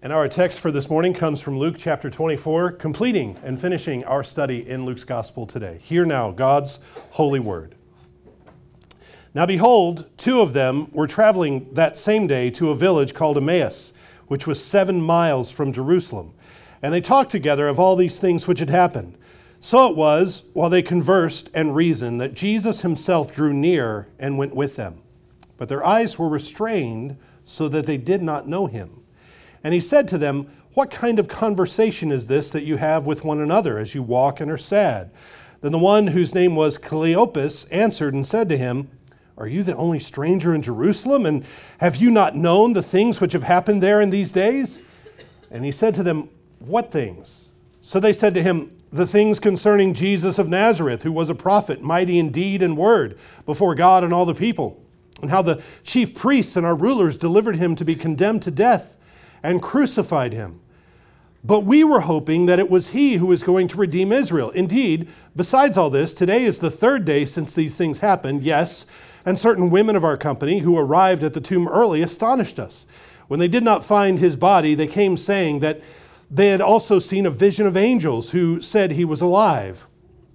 And our text for this morning comes from Luke chapter 24, completing and finishing our study in Luke's gospel today. Hear now God's holy word. Now behold, two of them were traveling that same day to a village called Emmaus, which was seven miles from Jerusalem. And they talked together of all these things which had happened. So it was, while they conversed and reasoned, that Jesus himself drew near and went with them. But their eyes were restrained so that they did not know him. And he said to them, What kind of conversation is this that you have with one another as you walk and are sad? Then the one whose name was Cleopas answered and said to him, Are you the only stranger in Jerusalem? And have you not known the things which have happened there in these days? And he said to them, What things? So they said to him, The things concerning Jesus of Nazareth, who was a prophet, mighty in deed and word, before God and all the people, and how the chief priests and our rulers delivered him to be condemned to death and crucified him. But we were hoping that it was he who was going to redeem Israel. Indeed, besides all this, today is the third day since these things happened, yes, and certain women of our company who arrived at the tomb early astonished us. When they did not find his body, they came saying that they had also seen a vision of angels who said he was alive.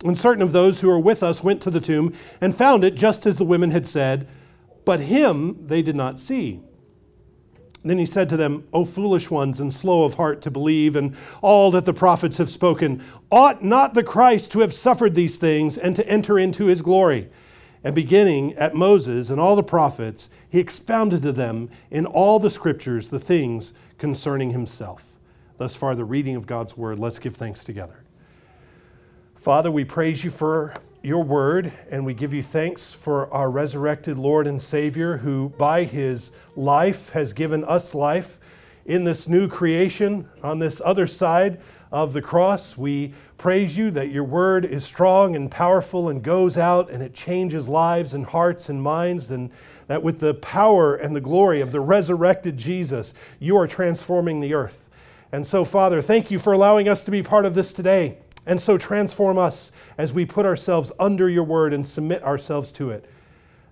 And certain of those who were with us went to the tomb and found it just as the women had said, but him they did not see. Then he said to them, O foolish ones and slow of heart to believe, and all that the prophets have spoken, ought not the Christ to have suffered these things and to enter into his glory? And beginning at Moses and all the prophets, he expounded to them in all the scriptures the things concerning himself. Thus far, the reading of God's word. Let's give thanks together. Father, we praise you for your word, and we give you thanks for our resurrected Lord and Savior, who by his life has given us life in this new creation on this other side of the cross. We praise you that your word is strong and powerful and goes out and it changes lives and hearts and minds, and that with the power and the glory of the resurrected Jesus, you are transforming the earth. And so, Father, thank you for allowing us to be part of this today. And so transform us as we put ourselves under your word and submit ourselves to it.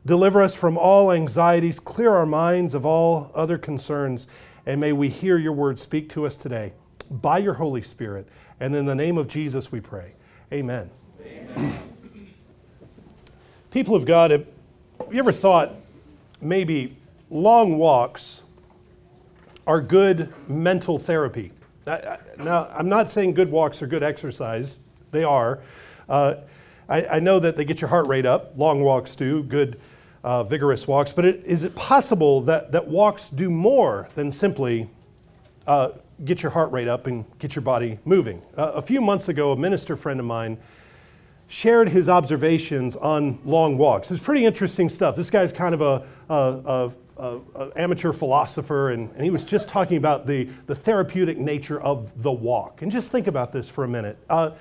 Deliver us from all anxieties, clear our minds of all other concerns, and may we hear your word speak to us today by your Holy Spirit. And in the name of Jesus we pray. Amen. Amen. People of God, have you ever thought maybe long walks are good mental therapy? Now, I'm not saying good walks are good exercise, they are. Uh, I, I, know that they get your heart rate up, long walks do, good, uh, vigorous walks, but it, is it possible that, that walks do more than simply uh, get your heart rate up and get your body moving? Uh, a few months ago, a minister friend of mine shared his observations on long walks. It's pretty interesting stuff. This guy's kind of a, a, a amateur philosopher, and, and, he was just talking about the, the therapeutic nature of the walk. And just think about this for a minute. Uh,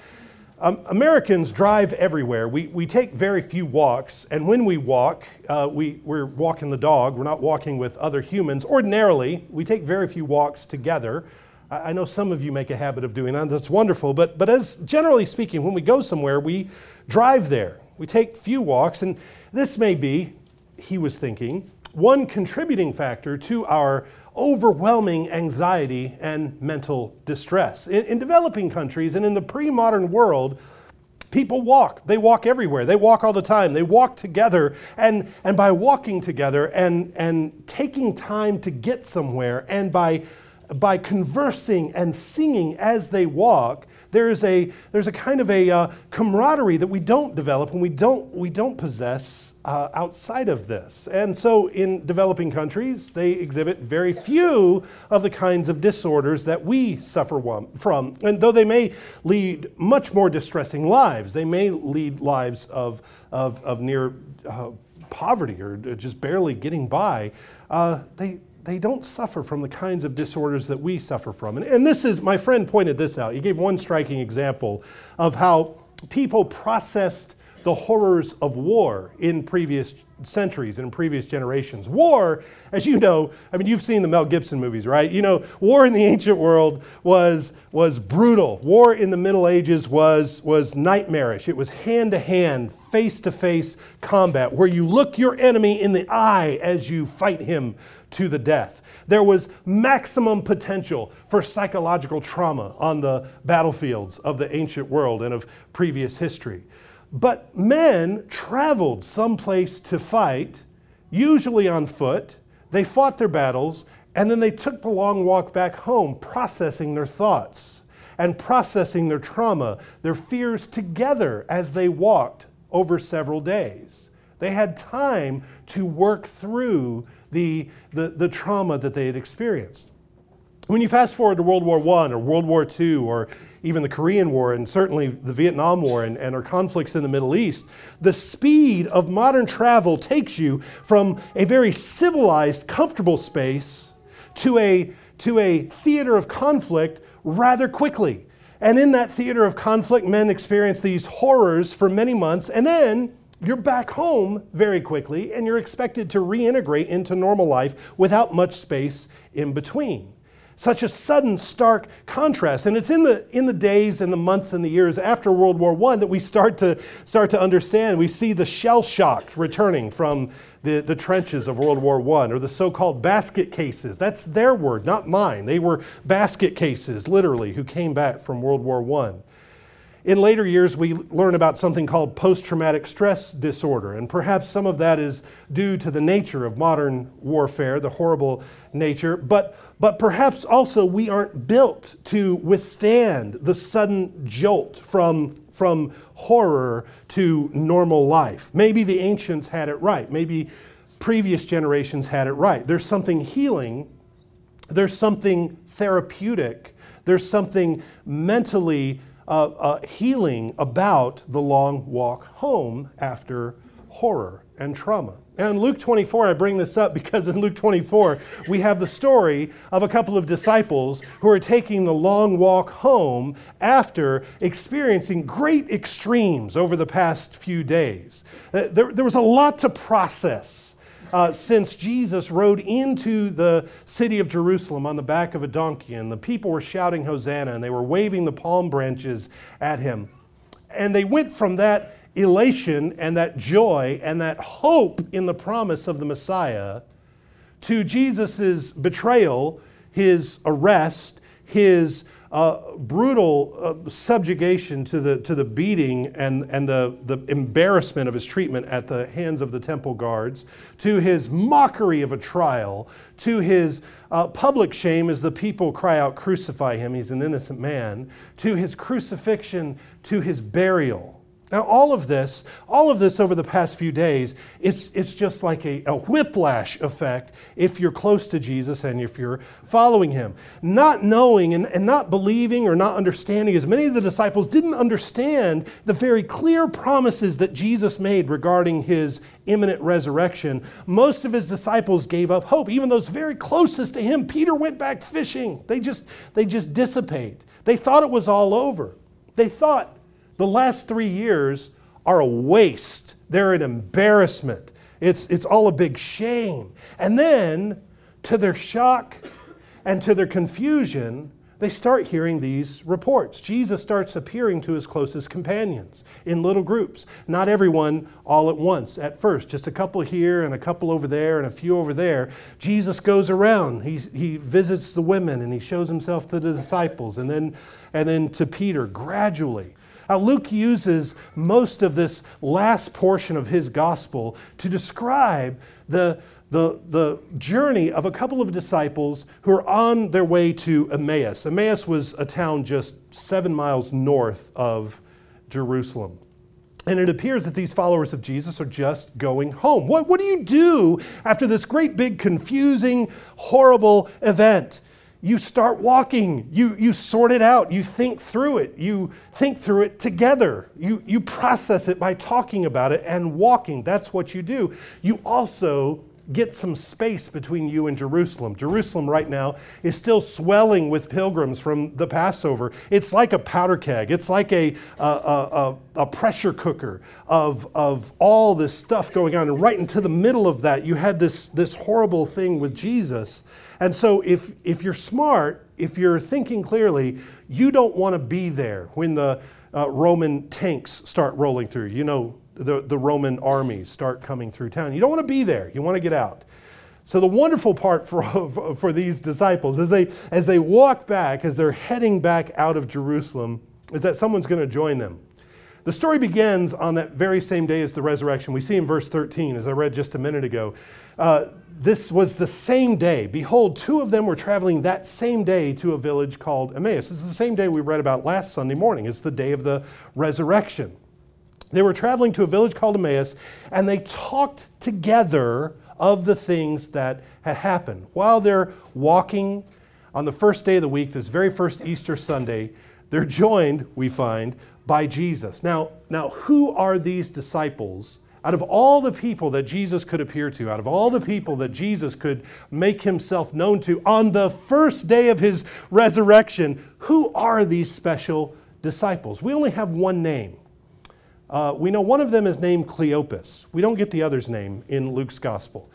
um, Americans drive everywhere. We, we take very few walks, and when we walk, uh, we, we're walking the dog. We're not walking with other humans. Ordinarily, we take very few walks together. I, I know some of you make a habit of doing that. That's wonderful. But, but as generally speaking, when we go somewhere, we drive there. We take few walks, and this may be, he was thinking, one contributing factor to our overwhelming anxiety and mental distress. In, in developing countries and in the pre modern world, people walk. They walk everywhere. They walk all the time. They walk together. And, and by walking together and, and taking time to get somewhere, and by, by conversing and singing as they walk, there's a, there's a kind of a uh, camaraderie that we don't develop and we don't, we don't possess uh, outside of this. And so in developing countries, they exhibit very few of the kinds of disorders that we suffer from. And though they may lead much more distressing lives, they may lead lives of, of, of near uh, poverty or just barely getting by, uh, they, they don't suffer from the kinds of disorders that we suffer from. And, and this is, my friend pointed this out. He gave one striking example of how people processed the horrors of war in previous centuries and in previous generations. War, as you know, I mean, you've seen the Mel Gibson movies, right? You know, war in the ancient world was, was brutal. War in the Middle Ages was, was nightmarish. It was hand to hand, face to face combat where you look your enemy in the eye as you fight him to the death. There was maximum potential for psychological trauma on the battlefields of the ancient world and of previous history. But men traveled someplace to fight, usually on foot. They fought their battles, and then they took the long walk back home, processing their thoughts and processing their trauma, their fears together as they walked over several days. They had time to work through the, the, the trauma that they had experienced. When you fast forward to World War I or World War II or even the Korean War and certainly the Vietnam War and, and our conflicts in the Middle East, the speed of modern travel takes you from a very civilized, comfortable space to a, to a theater of conflict rather quickly. And in that theater of conflict, men experience these horrors for many months, and then you're back home very quickly and you're expected to reintegrate into normal life without much space in between. Such a sudden, stark contrast. And it's in the, in the days and the months and the years after World War I that we start to, start to understand. We see the shell shock returning from the, the trenches of World War I, or the so called basket cases. That's their word, not mine. They were basket cases, literally, who came back from World War I. In later years, we learn about something called post traumatic stress disorder, and perhaps some of that is due to the nature of modern warfare, the horrible nature, but, but perhaps also we aren't built to withstand the sudden jolt from, from horror to normal life. Maybe the ancients had it right, maybe previous generations had it right. There's something healing, there's something therapeutic, there's something mentally uh, uh, healing about the long walk home after horror and trauma. And Luke 24, I bring this up because in Luke 24, we have the story of a couple of disciples who are taking the long walk home after experiencing great extremes over the past few days. Uh, there, there was a lot to process uh, since Jesus rode into the city of Jerusalem on the back of a donkey, and the people were shouting Hosanna, and they were waving the palm branches at him. And they went from that elation and that joy and that hope in the promise of the Messiah to Jesus' betrayal, his arrest, his uh, brutal uh, subjugation to the, to the beating and, and the, the embarrassment of his treatment at the hands of the temple guards, to his mockery of a trial, to his uh, public shame as the people cry out, Crucify him, he's an innocent man, to his crucifixion, to his burial. Now, all of this, all of this over the past few days, it's, it's just like a, a whiplash effect if you're close to Jesus and if you're following him. Not knowing and, and not believing or not understanding, as many of the disciples didn't understand the very clear promises that Jesus made regarding his imminent resurrection, most of his disciples gave up hope. Even those very closest to him, Peter went back fishing. They just, they just dissipate. They thought it was all over. They thought, the last three years are a waste. They're an embarrassment. It's, it's all a big shame. And then, to their shock and to their confusion, they start hearing these reports. Jesus starts appearing to his closest companions in little groups. Not everyone all at once at first, just a couple here and a couple over there and a few over there. Jesus goes around. He, he visits the women and he shows himself to the disciples and then, and then to Peter gradually. Now, Luke uses most of this last portion of his gospel to describe the, the, the journey of a couple of disciples who are on their way to Emmaus. Emmaus was a town just seven miles north of Jerusalem. And it appears that these followers of Jesus are just going home. What, what do you do after this great, big, confusing, horrible event? You start walking. You, you sort it out. You think through it. You think through it together. You, you process it by talking about it and walking. That's what you do. You also get some space between you and Jerusalem. Jerusalem right now is still swelling with pilgrims from the Passover. It's like a powder keg, it's like a, a, a, a, pressure cooker of, of all this stuff going on. And right into the middle of that, you had this, this horrible thing with Jesus. And so, if, if you're smart, if you're thinking clearly, you don't want to be there when the uh, Roman tanks start rolling through. You know, the, the Roman armies start coming through town. You don't want to be there, you want to get out. So the wonderful part for, for these disciples as they, as they walk back, as they're heading back out of Jerusalem, is that someone's going to join them. The story begins on that very same day as the resurrection. We see in verse 13, as I read just a minute ago. Uh, this was the same day. Behold, two of them were traveling that same day to a village called Emmaus. It's the same day we read about last Sunday morning. It's the day of the resurrection. They were traveling to a village called Emmaus, and they talked together of the things that had happened. While they're walking on the first day of the week, this very first Easter Sunday, they're joined, we find, by Jesus. Now, now who are these disciples? Out of all the people that Jesus could appear to, out of all the people that Jesus could make himself known to on the first day of his resurrection, who are these special disciples? We only have one name. Uh, we know one of them is named Cleopas. We don't get the other's name in Luke's gospel.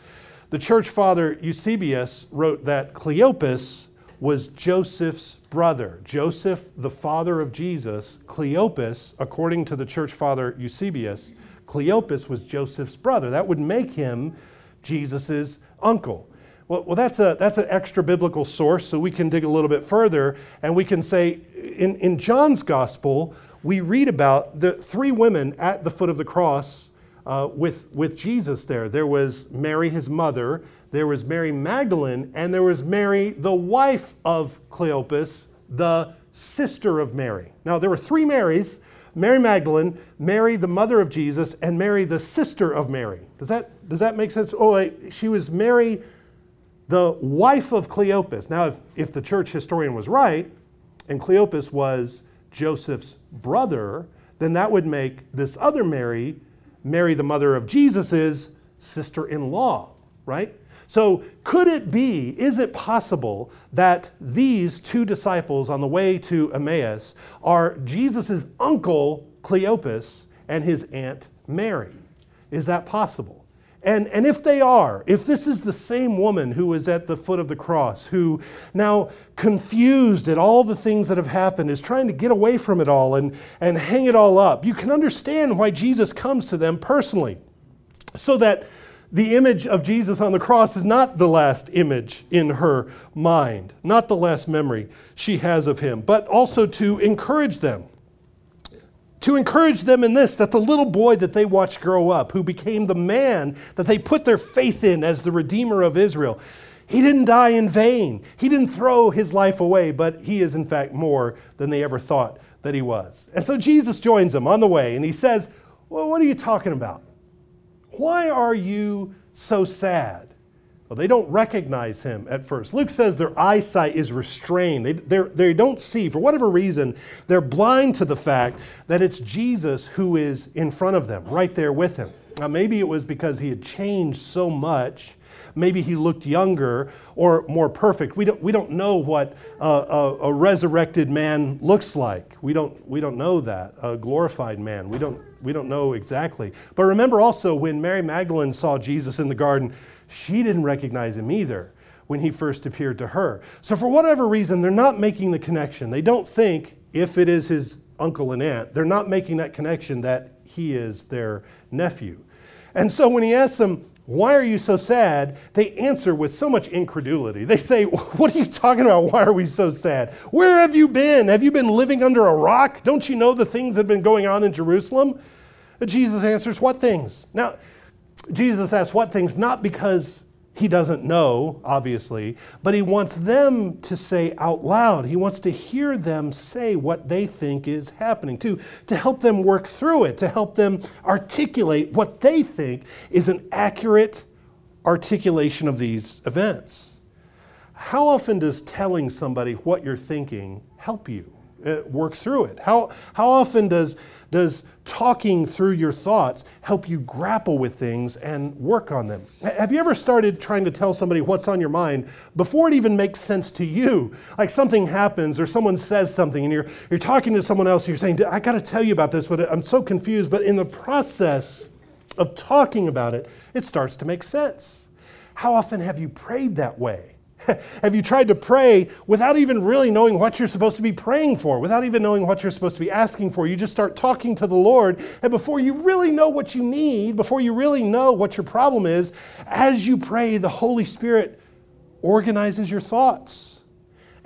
The church father Eusebius wrote that Cleopas was Joseph's brother. Joseph, the father of Jesus, Cleopas, according to the church father Eusebius, Cleopas was Joseph's brother. That would make him Jesus' uncle. Well, well, that's, a, that's an extra biblical source, so we can dig a little bit further and we can say in, in John's gospel, we read about the three women at the foot of the cross uh, with, with Jesus there. There was Mary, his mother, there was Mary Magdalene, and there was Mary, the wife of Cleopas, the sister of Mary. Now, there were three Marys Mary Magdalene, Mary, the mother of Jesus, and Mary, the sister of Mary. Does that, does that make sense? Oh, wait, she was Mary, the wife of Cleopas. Now, if, if the church historian was right, and Cleopas was Joseph's brother, then that would make this other Mary, Mary, the mother of Jesus' sister in law, right? So, could it be, is it possible that these two disciples on the way to Emmaus are Jesus' uncle Cleopas and his aunt Mary? Is that possible? And, and if they are, if this is the same woman who is at the foot of the cross, who now confused at all the things that have happened, is trying to get away from it all and, and hang it all up, you can understand why Jesus comes to them personally. So that the image of Jesus on the cross is not the last image in her mind, not the last memory she has of him, but also to encourage them to encourage them in this that the little boy that they watched grow up, who became the man that they put their faith in as the Redeemer of Israel, he didn't die in vain. He didn't throw his life away, but he is, in fact, more than they ever thought that he was. And so Jesus joins them on the way and he says, Well, what are you talking about? Why are you so sad? Well, they don't recognize him at first. Luke says their eyesight is restrained. They, they don't see, for whatever reason, they're blind to the fact that it's Jesus who is in front of them, right there with him. Now, maybe it was because he had changed so much. Maybe he looked younger or more perfect. We don't, we don't know what a, a, a resurrected man looks like. We don't, we don't know that. A glorified man. We don't, we don't know exactly. But remember also when Mary Magdalene saw Jesus in the garden, she didn't recognize him either when he first appeared to her. So, for whatever reason, they're not making the connection. They don't think, if it is his uncle and aunt, they're not making that connection that he is their nephew. And so, when he asks them, why are you so sad? They answer with so much incredulity. They say, What are you talking about? Why are we so sad? Where have you been? Have you been living under a rock? Don't you know the things that have been going on in Jerusalem? Jesus answers, What things? Now, Jesus asks what things, not because he doesn't know, obviously, but he wants them to say out loud. He wants to hear them say what they think is happening, to, to help them work through it, to help them articulate what they think is an accurate articulation of these events. How often does telling somebody what you're thinking help you? Uh, work through it? How, how often does, does talking through your thoughts help you grapple with things and work on them? Have you ever started trying to tell somebody what's on your mind before it even makes sense to you? Like something happens or someone says something and you're, you're talking to someone else and you're saying, I got to tell you about this, but I'm so confused. But in the process of talking about it, it starts to make sense. How often have you prayed that way? Have you tried to pray without even really knowing what you're supposed to be praying for, without even knowing what you're supposed to be asking for? You just start talking to the Lord, and before you really know what you need, before you really know what your problem is, as you pray, the Holy Spirit organizes your thoughts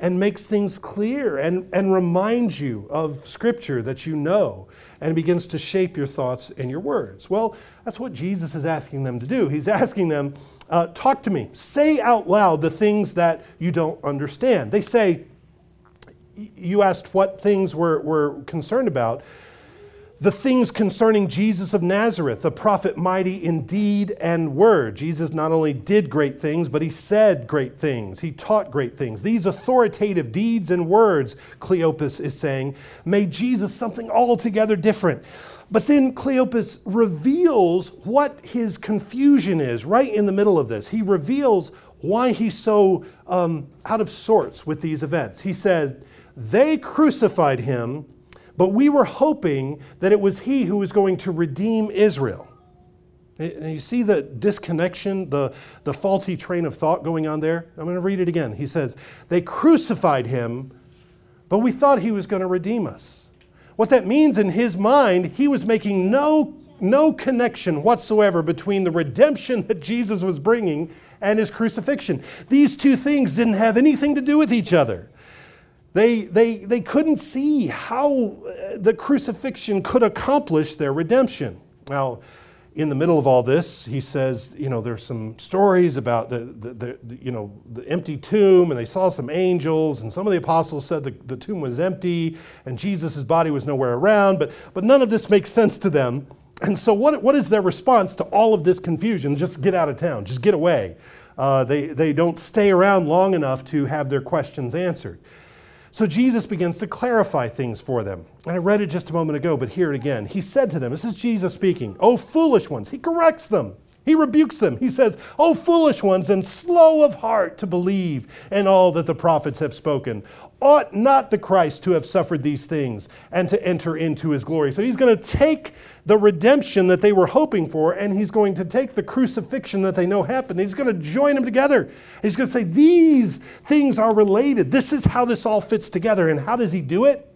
and makes things clear and, and reminds you of Scripture that you know and begins to shape your thoughts and your words. Well, that's what Jesus is asking them to do. He's asking them, uh, talk to me, say out loud the things that you don't understand. They say, you asked what things we're, we're concerned about the things concerning Jesus of Nazareth, the prophet mighty in deed and word. Jesus not only did great things, but he said great things. He taught great things. These authoritative deeds and words, Cleopas is saying, made Jesus something altogether different. But then Cleopas reveals what his confusion is right in the middle of this. He reveals why he's so um, out of sorts with these events. He said, They crucified him but we were hoping that it was he who was going to redeem Israel. And you see the disconnection, the, the faulty train of thought going on there? I'm going to read it again. He says, They crucified him, but we thought he was going to redeem us. What that means in his mind, he was making no, no connection whatsoever between the redemption that Jesus was bringing and his crucifixion. These two things didn't have anything to do with each other. They, they, they couldn't see how uh, the crucifixion could accomplish their redemption. Now, in the middle of all this, he says, you know, there's some stories about the, the, the, you know, the empty tomb, and they saw some angels, and some of the apostles said the, the tomb was empty, and Jesus' body was nowhere around, but, but none of this makes sense to them. And so, what, what is their response to all of this confusion? Just get out of town, just get away. Uh, they, they don't stay around long enough to have their questions answered. So Jesus begins to clarify things for them. And I read it just a moment ago, but hear it again. He said to them, This is Jesus speaking, Oh, foolish ones. He corrects them. He rebukes them. He says, Oh, foolish ones, and slow of heart to believe in all that the prophets have spoken. Ought not the Christ to have suffered these things and to enter into his glory? So he's going to take the redemption that they were hoping for, and he's going to take the crucifixion that they know happened. He's going to join them together. He's going to say, These things are related. This is how this all fits together. And how does he do it?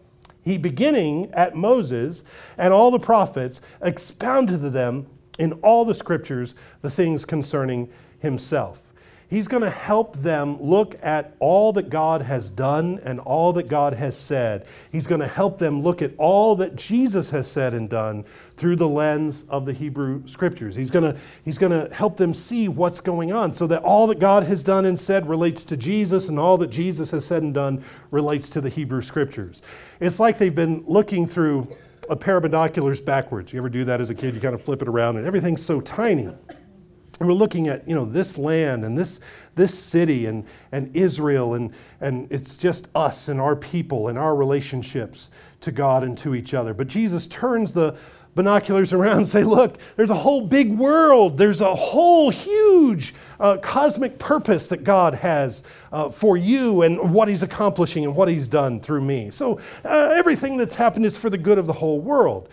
He, beginning at Moses and all the prophets, expounded to them in all the scriptures the things concerning himself. He's going to help them look at all that God has done and all that God has said. He's going to help them look at all that Jesus has said and done through the lens of the Hebrew scriptures. He's going to, he's going to help them see what's going on so that all that God has done and said relates to Jesus and all that Jesus has said and done relates to the Hebrew scriptures. It's like they've been looking through a pair of binoculars backwards. You ever do that as a kid? You kind of flip it around and everything's so tiny. And we're looking at, you know, this land and this, this city and, and Israel and, and it's just us and our people and our relationships to God and to each other. But Jesus turns the binoculars around and say, look, there's a whole big world. There's a whole huge uh, cosmic purpose that God has uh, for you and what He's accomplishing and what He's done through me. So uh, everything that's happened is for the good of the whole world.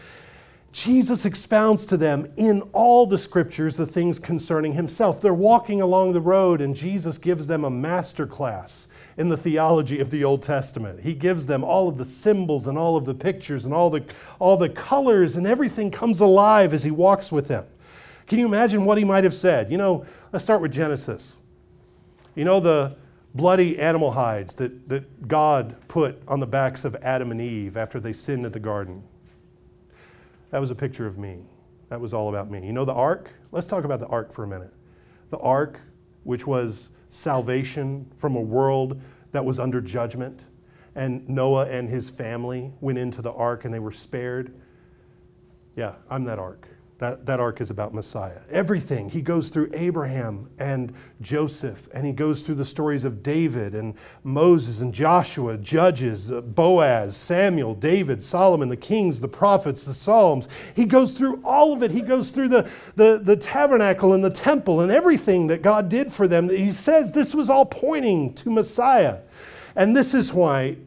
Jesus expounds to them in all the scriptures the things concerning himself. They're walking along the road, and Jesus gives them a master class in the theology of the Old Testament. He gives them all of the symbols and all of the pictures and all the, all the colors, and everything comes alive as he walks with them. Can you imagine what he might have said? You know, let's start with Genesis. You know, the bloody animal hides that, that God put on the backs of Adam and Eve after they sinned at the garden. That was a picture of me. That was all about me. You know the ark? Let's talk about the ark for a minute. The ark, which was salvation from a world that was under judgment, and Noah and his family went into the ark and they were spared. Yeah, I'm that ark. That, that ark is about Messiah. Everything. He goes through Abraham and Joseph, and he goes through the stories of David and Moses and Joshua, Judges, uh, Boaz, Samuel, David, Solomon, the kings, the prophets, the Psalms. He goes through all of it. He goes through the, the, the tabernacle and the temple and everything that God did for them. He says this was all pointing to Messiah. And this is why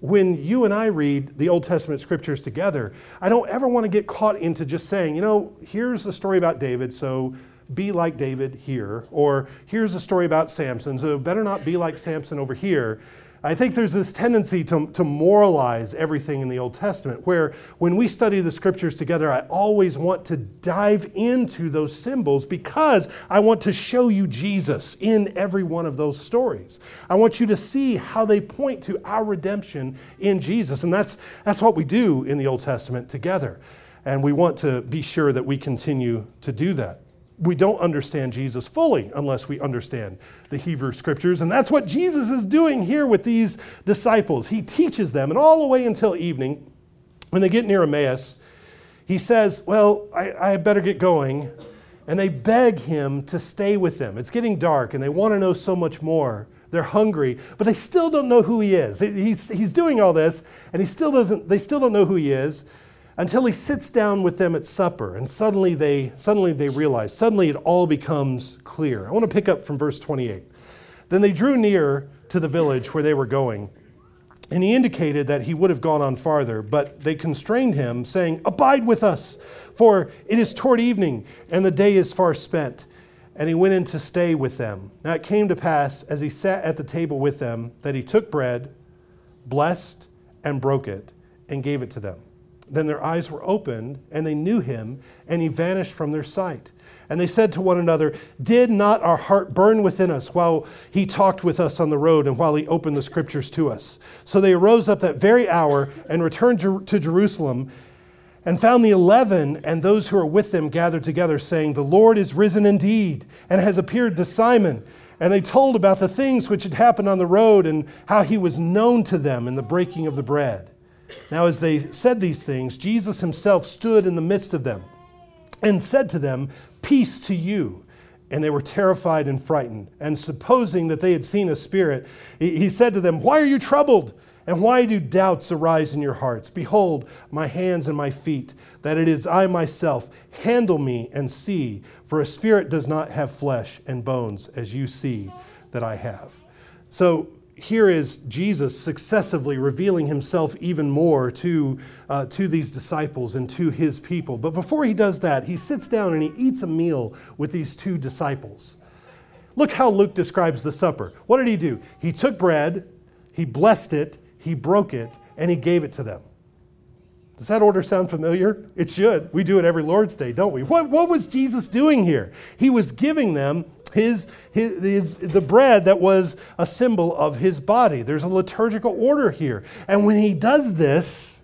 when you and I read the Old Testament scriptures together, I don't ever want to get caught into just saying, you know, here's a story about David, so be like David here, or here's a story about Samson, so better not be like Samson over here. I think there's this tendency to, to moralize everything in the Old Testament, where when we study the scriptures together, I always want to dive into those symbols because I want to show you Jesus in every one of those stories. I want you to see how they point to our redemption in Jesus. And that's, that's what we do in the Old Testament together. And we want to be sure that we continue to do that we don't understand Jesus fully unless we understand the Hebrew scriptures. And that's what Jesus is doing here with these disciples. He teaches them, and all the way until evening, when they get near Emmaus, he says, Well, I, I better get going. And they beg him to stay with them. It's getting dark, and they want to know so much more. They're hungry, but they still don't know who he is. He's, he's doing all this, and he still doesn't, they still don't know who he is until he sits down with them at supper and suddenly they suddenly they realize suddenly it all becomes clear. I want to pick up from verse 28 then they drew near to the village where they were going and he indicated that he would have gone on farther but they constrained him saying abide with us for it is toward evening and the day is far spent. And he went in to stay with them. Now it came to pass as he sat at the table with them that he took bread blessed and broke it and gave it to them then their eyes were opened, and they knew him, and he vanished from their sight. And they said to one another, Did not our heart burn within us while he talked with us on the road and while he opened the scriptures to us? So they arose up that very hour and returned to Jerusalem and found the eleven and those who were with them gathered together, saying, The Lord is risen indeed and has appeared to Simon. And they told about the things which had happened on the road and how he was known to them in the breaking of the bread. Now, as they said these things, Jesus himself stood in the midst of them and said to them, Peace to you. And they were terrified and frightened. And supposing that they had seen a spirit, he said to them, Why are you troubled? And why do doubts arise in your hearts? Behold, my hands and my feet, that it is I myself. Handle me and see, for a spirit does not have flesh and bones, as you see that I have. So here is Jesus successively revealing himself even more to, uh, to these disciples and to his people. But before he does that, he sits down and he eats a meal with these two disciples. Look how Luke describes the supper. What did he do? He took bread, he blessed it, he broke it, and he gave it to them. Does that order sound familiar? It should. We do it every Lord's Day, don't we? What, what was Jesus doing here? He was giving them his, his, his, the bread that was a symbol of his body. There's a liturgical order here. And when he does this,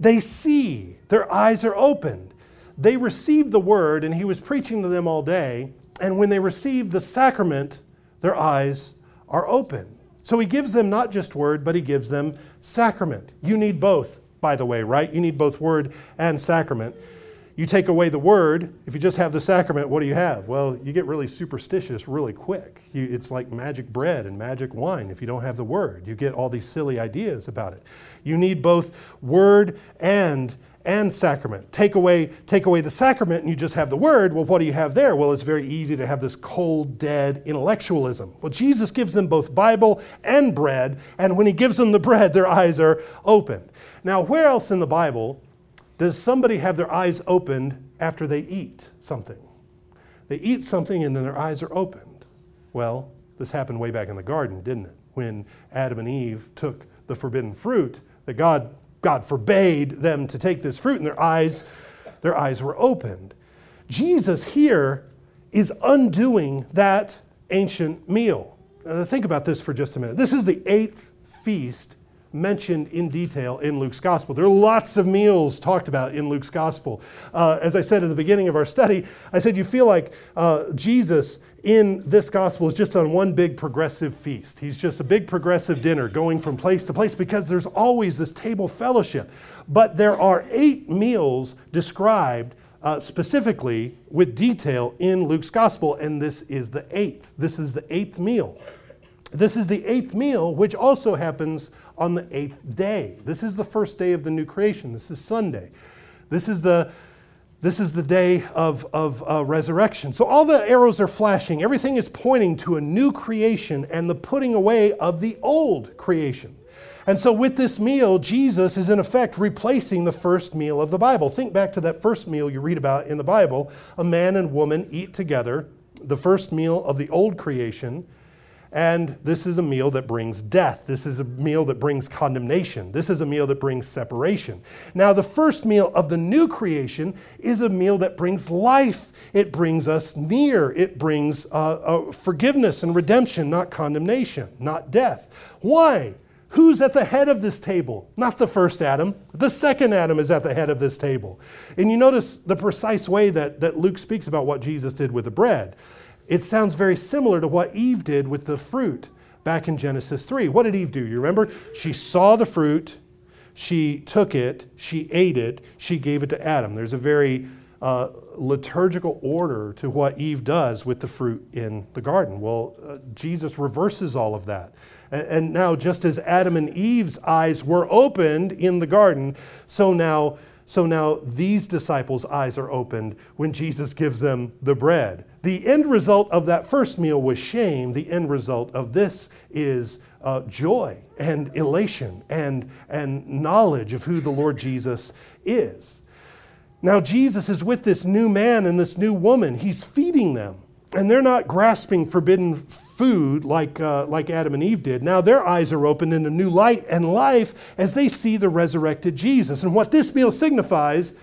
they see, their eyes are opened. They receive the word, and he was preaching to them all day. And when they receive the sacrament, their eyes are open. So he gives them not just word, but he gives them sacrament. You need both, by the way, right? You need both word and sacrament. You take away the word, if you just have the sacrament, what do you have? Well, you get really superstitious really quick. You, it's like magic bread and magic wine if you don't have the word. You get all these silly ideas about it. You need both word and and sacrament. Take away, take away the sacrament and you just have the word. Well, what do you have there? Well, it's very easy to have this cold, dead intellectualism. Well, Jesus gives them both Bible and bread, and when he gives them the bread, their eyes are opened. Now, where else in the Bible does somebody have their eyes opened after they eat something? They eat something and then their eyes are opened. Well, this happened way back in the garden, didn't it? When Adam and Eve took the forbidden fruit, that God, God forbade them to take this fruit and their eyes, their eyes were opened. Jesus here is undoing that ancient meal. Think about this for just a minute. This is the eighth feast mentioned in detail in Luke's gospel. There are lots of meals talked about in Luke's gospel. Uh, as I said at the beginning of our study, I said you feel like uh, Jesus in this gospel is just on one big progressive feast. He's just a big progressive dinner going from place to place because there's always this table fellowship. But there are eight meals described uh, specifically with detail in Luke's gospel, and this is the eighth. This is the eighth meal. This is the eighth meal, which also happens on the eighth day. This is the first day of the new creation. This is Sunday. This is the this is the day of, of uh, resurrection. So all the arrows are flashing. Everything is pointing to a new creation and the putting away of the old creation. And so, with this meal, Jesus is in effect replacing the first meal of the Bible. Think back to that first meal you read about in the Bible. A man and woman eat together, the first meal of the old creation. And this is a meal that brings death. This is a meal that brings condemnation. This is a meal that brings separation. Now, the first meal of the new creation is a meal that brings life. It brings us near. It brings uh, uh, forgiveness and redemption, not condemnation, not death. Why? Who's at the head of this table? Not the first Adam. The second Adam is at the head of this table. And you notice the precise way that, that Luke speaks about what Jesus did with the bread. It sounds very similar to what Eve did with the fruit back in Genesis 3. What did Eve do? You remember? She saw the fruit, she took it, she ate it, she gave it to Adam. There's a very uh, liturgical order to what Eve does with the fruit in the garden. Well, uh, Jesus reverses all of that. And now, just as Adam and Eve's eyes were opened in the garden, so now, so now these disciples' eyes are opened when Jesus gives them the bread. The end result of that first meal was shame. The end result of this is uh, joy and elation and, and knowledge of who the Lord Jesus is. Now, Jesus is with this new man and this new woman. He's feeding them and they're not grasping forbidden food like, uh, like Adam and Eve did. Now their eyes are opened in a new light and life as they see the resurrected Jesus. And what this meal signifies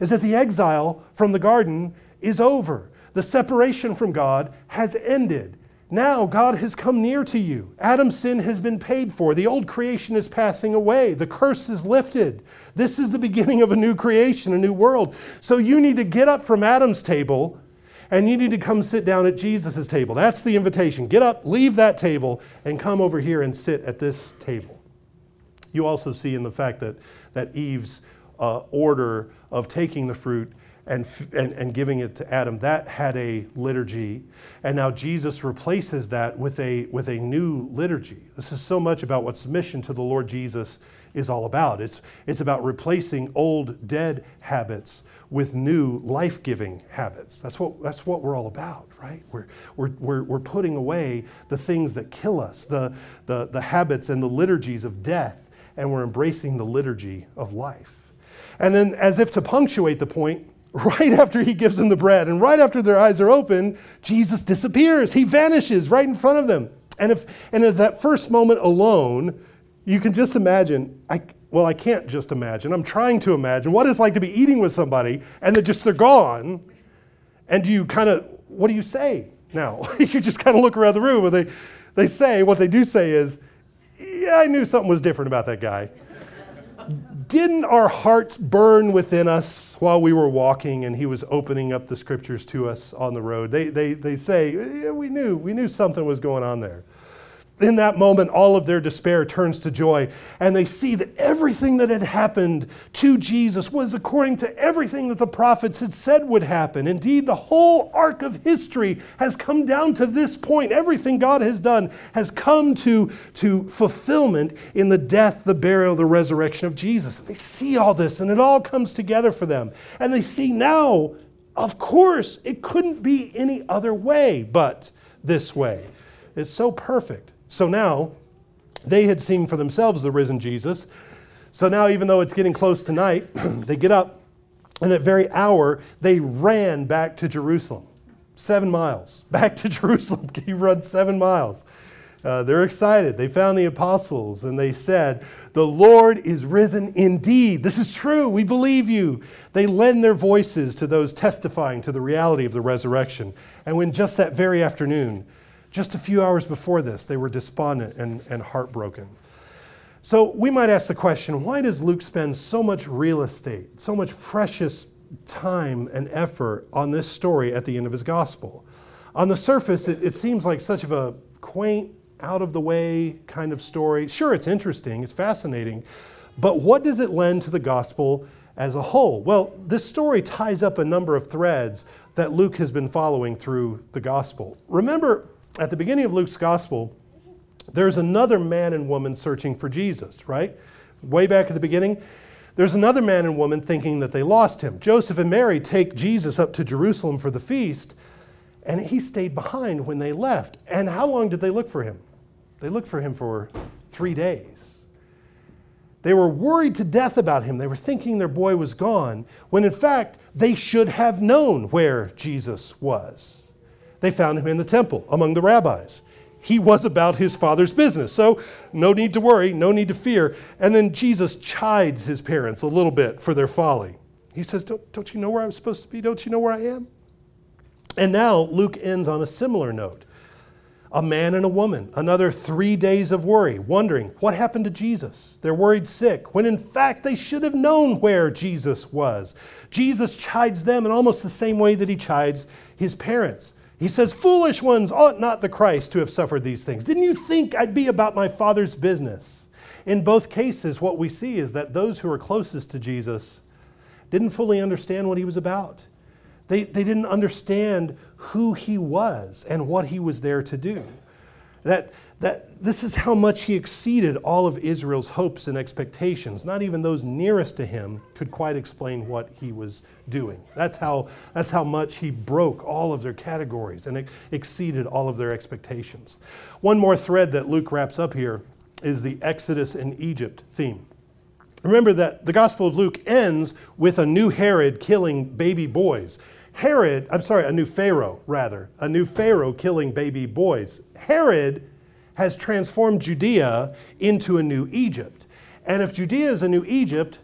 is that the exile from the garden is over. The separation from God has ended. Now God has come near to you. Adam's sin has been paid for. The old creation is passing away. The curse is lifted. This is the beginning of a new creation, a new world. So you need to get up from Adam's table and you need to come sit down at Jesus' table. That's the invitation. Get up, leave that table, and come over here and sit at this table. You also see in the fact that, that Eve's uh, order of taking the fruit and, and, and giving it to Adam, that had a liturgy. And now Jesus replaces that with a, with a new liturgy. This is so much about what submission to the Lord Jesus is all about. It's, it's about replacing old, dead habits with new, life giving habits. That's what, that's what we're all about, right? We're, we're, we're, we're putting away the things that kill us, the, the, the habits and the liturgies of death, and we're embracing the liturgy of life. And then, as if to punctuate the point, right after he gives them the bread and right after their eyes are open, Jesus disappears. He vanishes right in front of them. And if and at that first moment alone, you can just imagine, I, well, I can't just imagine. I'm trying to imagine what it's like to be eating with somebody and they're just they're gone. And you kind of, what do you say now? you just kind of look around the room and they, they say, what they do say is, yeah, I knew something was different about that guy. Didn't our hearts burn within us while we were walking and he was opening up the scriptures to us on the road? They, they, they say, yeah, we knew, we knew something was going on there in that moment, all of their despair turns to joy, and they see that everything that had happened to Jesus was according to everything that the prophets had said would happen. Indeed, the whole arc of history has come down to this point. Everything God has done has come to, to fulfillment in the death, the burial, the resurrection of Jesus. And they see all this, and it all comes together for them. And they see now, of course, it couldn't be any other way but this way. It's so perfect. So now they had seen for themselves the risen Jesus. So now, even though it's getting close to night, they get up, and that very hour, they ran back to Jerusalem. Seven miles. Back to Jerusalem. He run seven miles. Uh, they're excited. They found the apostles and they said, The Lord is risen indeed. This is true. We believe you. They lend their voices to those testifying to the reality of the resurrection. And when just that very afternoon, just a few hours before this, they were despondent and, and heartbroken. So we might ask the question why does Luke spend so much real estate, so much precious time and effort on this story at the end of his gospel? On the surface, it, it seems like such of a quaint, out of the way kind of story. Sure, it's interesting, it's fascinating, but what does it lend to the gospel as a whole? Well, this story ties up a number of threads that Luke has been following through the gospel. Remember, at the beginning of Luke's gospel, there's another man and woman searching for Jesus, right? Way back at the beginning, there's another man and woman thinking that they lost him. Joseph and Mary take Jesus up to Jerusalem for the feast, and he stayed behind when they left. And how long did they look for him? They looked for him for three days. They were worried to death about him. They were thinking their boy was gone, when in fact, they should have known where Jesus was. They found him in the temple among the rabbis. He was about his father's business. So, no need to worry, no need to fear. And then Jesus chides his parents a little bit for their folly. He says, Don't, don't you know where I'm supposed to be? Don't you know where I am? And now Luke ends on a similar note a man and a woman, another three days of worry, wondering what happened to Jesus. They're worried sick, when in fact they should have known where Jesus was. Jesus chides them in almost the same way that he chides his parents. He says, Foolish ones, ought not the Christ to have suffered these things? Didn't you think I'd be about my Father's business? In both cases, what we see is that those who are closest to Jesus didn't fully understand what he was about. They, they didn't understand who he was and what he was there to do. That, that this is how much he exceeded all of Israel's hopes and expectations. Not even those nearest to him could quite explain what he was doing. That's how, that's how much he broke all of their categories and exceeded all of their expectations. One more thread that Luke wraps up here is the Exodus in Egypt theme. Remember that the Gospel of Luke ends with a new Herod killing baby boys. Herod, I'm sorry, a new Pharaoh, rather, a new Pharaoh killing baby boys. Herod has transformed Judea into a new Egypt. And if Judea is a new Egypt,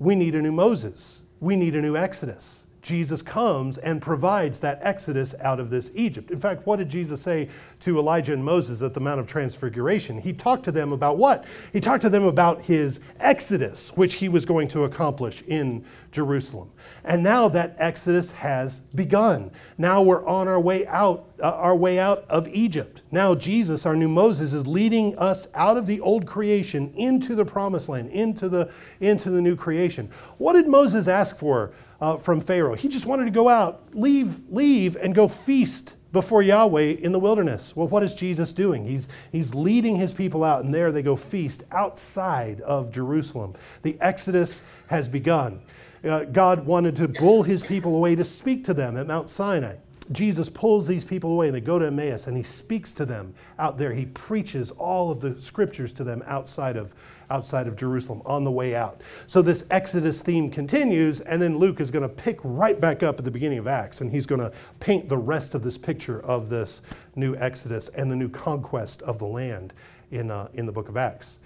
we need a new Moses. We need a new Exodus. Jesus comes and provides that exodus out of this Egypt. In fact, what did Jesus say to Elijah and Moses at the Mount of Transfiguration? He talked to them about what? He talked to them about his exodus, which he was going to accomplish in Jerusalem. And now that exodus has begun. Now we're on our way out, uh, our way out of Egypt. Now Jesus, our new Moses, is leading us out of the old creation into the promised land, into the into the new creation. What did Moses ask for? Uh, from Pharaoh. He just wanted to go out, leave, leave, and go feast before Yahweh in the wilderness. Well, what is Jesus doing? He's, he's leading his people out, and there they go feast outside of Jerusalem. The Exodus has begun. Uh, God wanted to pull his people away to speak to them at Mount Sinai. Jesus pulls these people away and they go to Emmaus and he speaks to them out there. He preaches all of the scriptures to them outside of, outside of Jerusalem on the way out. So this Exodus theme continues, and then Luke is going to pick right back up at the beginning of Acts and he's going to paint the rest of this picture of this new Exodus and the new conquest of the land in, uh, in the book of Acts.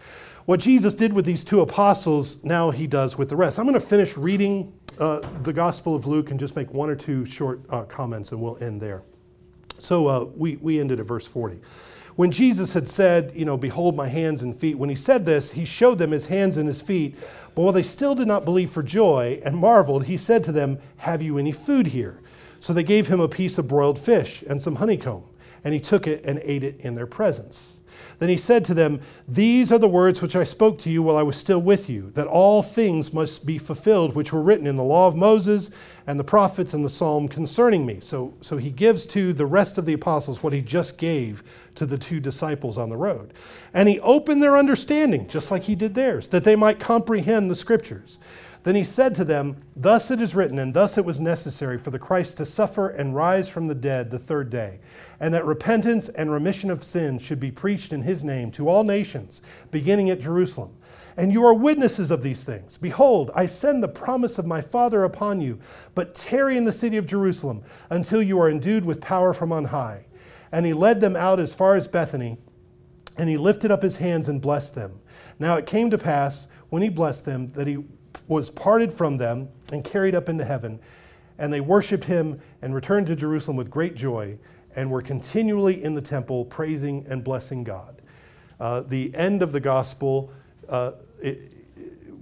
What Jesus did with these two apostles, now he does with the rest. I'm going to finish reading uh, the Gospel of Luke and just make one or two short uh, comments and we'll end there. So uh, we, we ended at verse 40. When Jesus had said, You know, behold my hands and feet, when he said this, he showed them his hands and his feet. But while they still did not believe for joy and marveled, he said to them, Have you any food here? So they gave him a piece of broiled fish and some honeycomb, and he took it and ate it in their presence. Then he said to them, These are the words which I spoke to you while I was still with you, that all things must be fulfilled which were written in the law of Moses and the prophets and the psalm concerning me. So, so he gives to the rest of the apostles what he just gave to the two disciples on the road. And he opened their understanding, just like he did theirs, that they might comprehend the scriptures. Then he said to them, Thus it is written, and thus it was necessary for the Christ to suffer and rise from the dead the third day, and that repentance and remission of sins should be preached in his name to all nations, beginning at Jerusalem. And you are witnesses of these things. Behold, I send the promise of my Father upon you, but tarry in the city of Jerusalem until you are endued with power from on high. And he led them out as far as Bethany, and he lifted up his hands and blessed them. Now it came to pass, when he blessed them, that he was parted from them and carried up into heaven. And they worshiped him and returned to Jerusalem with great joy and were continually in the temple praising and blessing God. Uh, the end of the gospel, uh, it,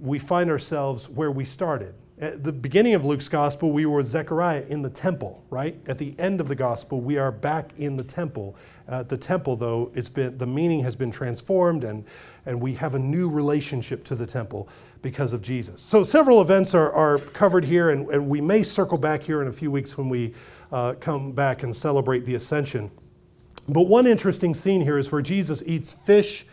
we find ourselves where we started. At the beginning of Luke's gospel, we were Zechariah in the temple, right? At the end of the gospel, we are back in the temple. Uh, the temple, though, it's been, the meaning has been transformed and and we have a new relationship to the temple because of Jesus. So, several events are, are covered here, and, and we may circle back here in a few weeks when we uh, come back and celebrate the ascension. But one interesting scene here is where Jesus eats fish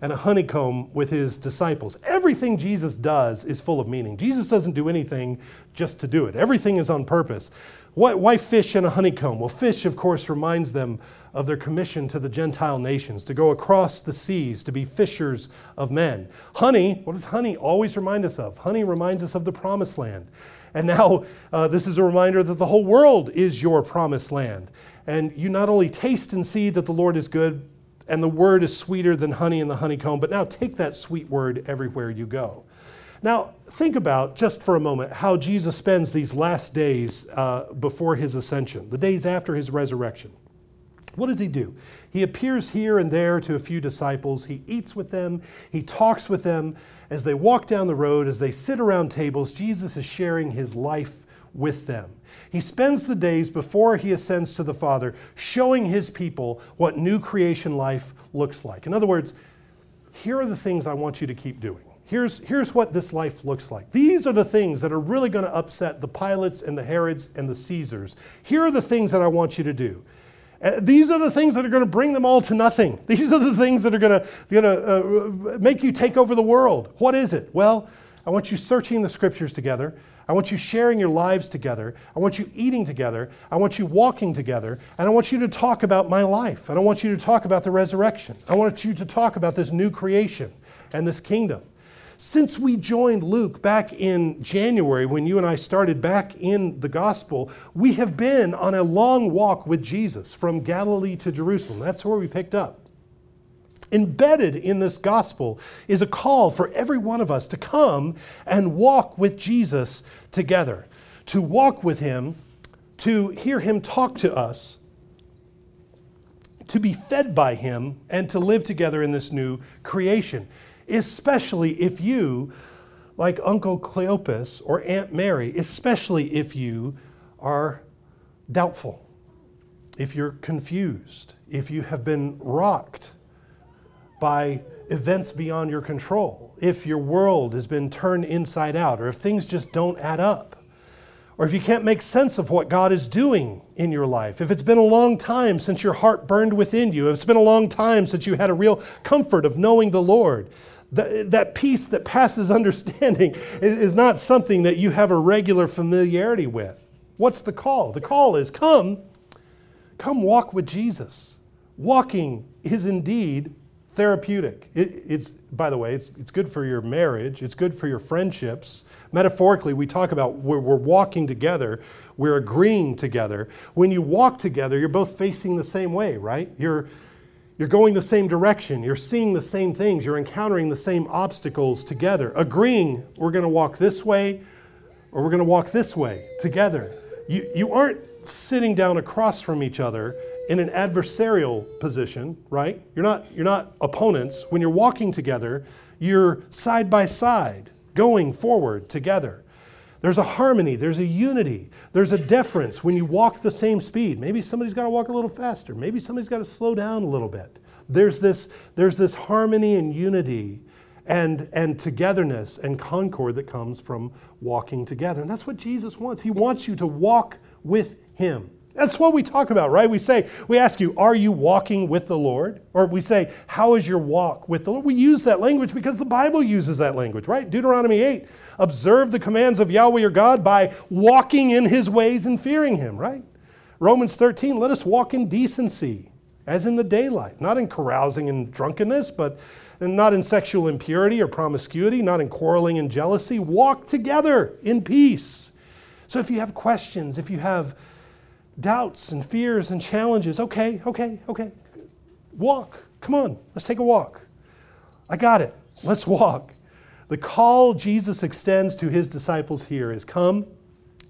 and a honeycomb with his disciples. Everything Jesus does is full of meaning. Jesus doesn't do anything just to do it, everything is on purpose. Why, why fish in a honeycomb? Well, fish, of course, reminds them of their commission to the Gentile nations to go across the seas to be fishers of men. Honey, what does honey always remind us of? Honey reminds us of the promised land. And now uh, this is a reminder that the whole world is your promised land. And you not only taste and see that the Lord is good, and the word is sweeter than honey in the honeycomb, but now take that sweet word everywhere you go. Now, think about just for a moment how Jesus spends these last days uh, before his ascension, the days after his resurrection. What does he do? He appears here and there to a few disciples. He eats with them. He talks with them. As they walk down the road, as they sit around tables, Jesus is sharing his life with them. He spends the days before he ascends to the Father showing his people what new creation life looks like. In other words, here are the things I want you to keep doing. Here's, here's what this life looks like. These are the things that are really going to upset the Pilates and the Herods and the Caesars. Here are the things that I want you to do. Uh, these are the things that are going to bring them all to nothing. These are the things that are going to, uh, make you take over the world. What is it? Well, I want you searching the scriptures together. I want you sharing your lives together. I want you eating together. I want you walking together. And I want you to talk about my life. And I want you to talk about the resurrection. I want you to talk about this new creation and this kingdom. Since we joined Luke back in January, when you and I started back in the gospel, we have been on a long walk with Jesus from Galilee to Jerusalem. That's where we picked up. Embedded in this gospel is a call for every one of us to come and walk with Jesus together, to walk with him, to hear him talk to us, to be fed by him, and to live together in this new creation especially if you, like Uncle Cleopas or Aunt Mary, especially if you are doubtful, if you're confused, if you have been rocked by events beyond your control, if your world has been turned inside out, or if things just don't add up or if you can't make sense of what God is doing in your life, if it's been a long time since your heart burned within you, if it's been a long time since you had a real comfort of knowing the Lord, that, that peace that passes understanding is not something that you have a regular familiarity with. What's the call? The call is come, come walk with Jesus. Walking is indeed therapeutic. It, it's, by the way, it's, it's good for your marriage, it's good for your friendships. Metaphorically, we talk about we're, we're walking together, we're agreeing together. When you walk together, you're both facing the same way, right? You're, you're going the same direction. You're seeing the same things. You're encountering the same obstacles together, agreeing we're going to walk this way or we're going to walk this way together. You, you aren't sitting down across from each other in an adversarial position, right? You're not, you're not opponents. When you're walking together, you're side by side, going forward together. There's a harmony, there's a unity, there's a deference when you walk the same speed. Maybe somebody's got to walk a little faster, maybe somebody's got to slow down a little bit. There's this, there's this harmony and unity and, and togetherness and concord that comes from walking together. And that's what Jesus wants. He wants you to walk with Him. That's what we talk about, right? We say, we ask you, are you walking with the Lord? Or we say, how is your walk with the Lord? We use that language because the Bible uses that language, right? Deuteronomy 8, observe the commands of Yahweh your God by walking in his ways and fearing him, right? Romans 13, let us walk in decency, as in the daylight, not in carousing and drunkenness, but not in sexual impurity or promiscuity, not in quarreling and jealousy. Walk together in peace. So if you have questions, if you have doubts and fears and challenges. Okay, okay, okay. Walk. Come on, let's take a walk. I got it. Let's walk. The call Jesus extends to his disciples here is come,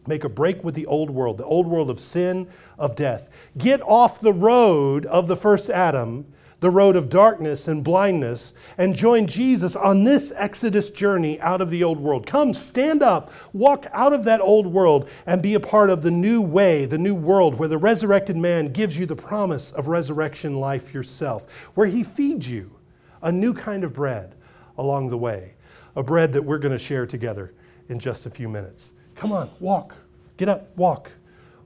make a break with the old world, the old world of sin, of death. Get off the road of the first Adam the road of darkness and blindness and join Jesus on this Exodus journey out of the old world. Come, stand up, walk out of that old world, and be a part of the new way, the new world where the resurrected man gives you the promise of resurrection life yourself, where he feeds you a new kind of bread along the way, a bread that we're going to share together in just a few minutes. Come on, walk. Get up, walk.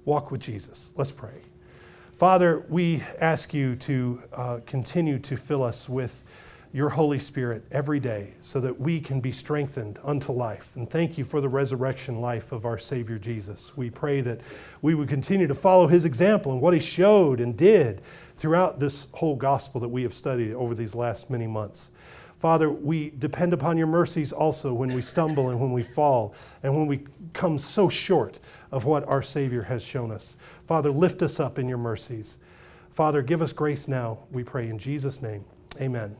Walk with Jesus. Let's pray. Father, we ask you to uh, continue to fill us with your Holy Spirit every day so that we can be strengthened unto life. And thank you for the resurrection life of our Savior Jesus. We pray that we would continue to follow his example and what he showed and did throughout this whole gospel that we have studied over these last many months. Father, we depend upon your mercies also when we stumble and when we fall and when we come so short of what our Savior has shown us. Father, lift us up in your mercies. Father, give us grace now, we pray in Jesus' name. Amen.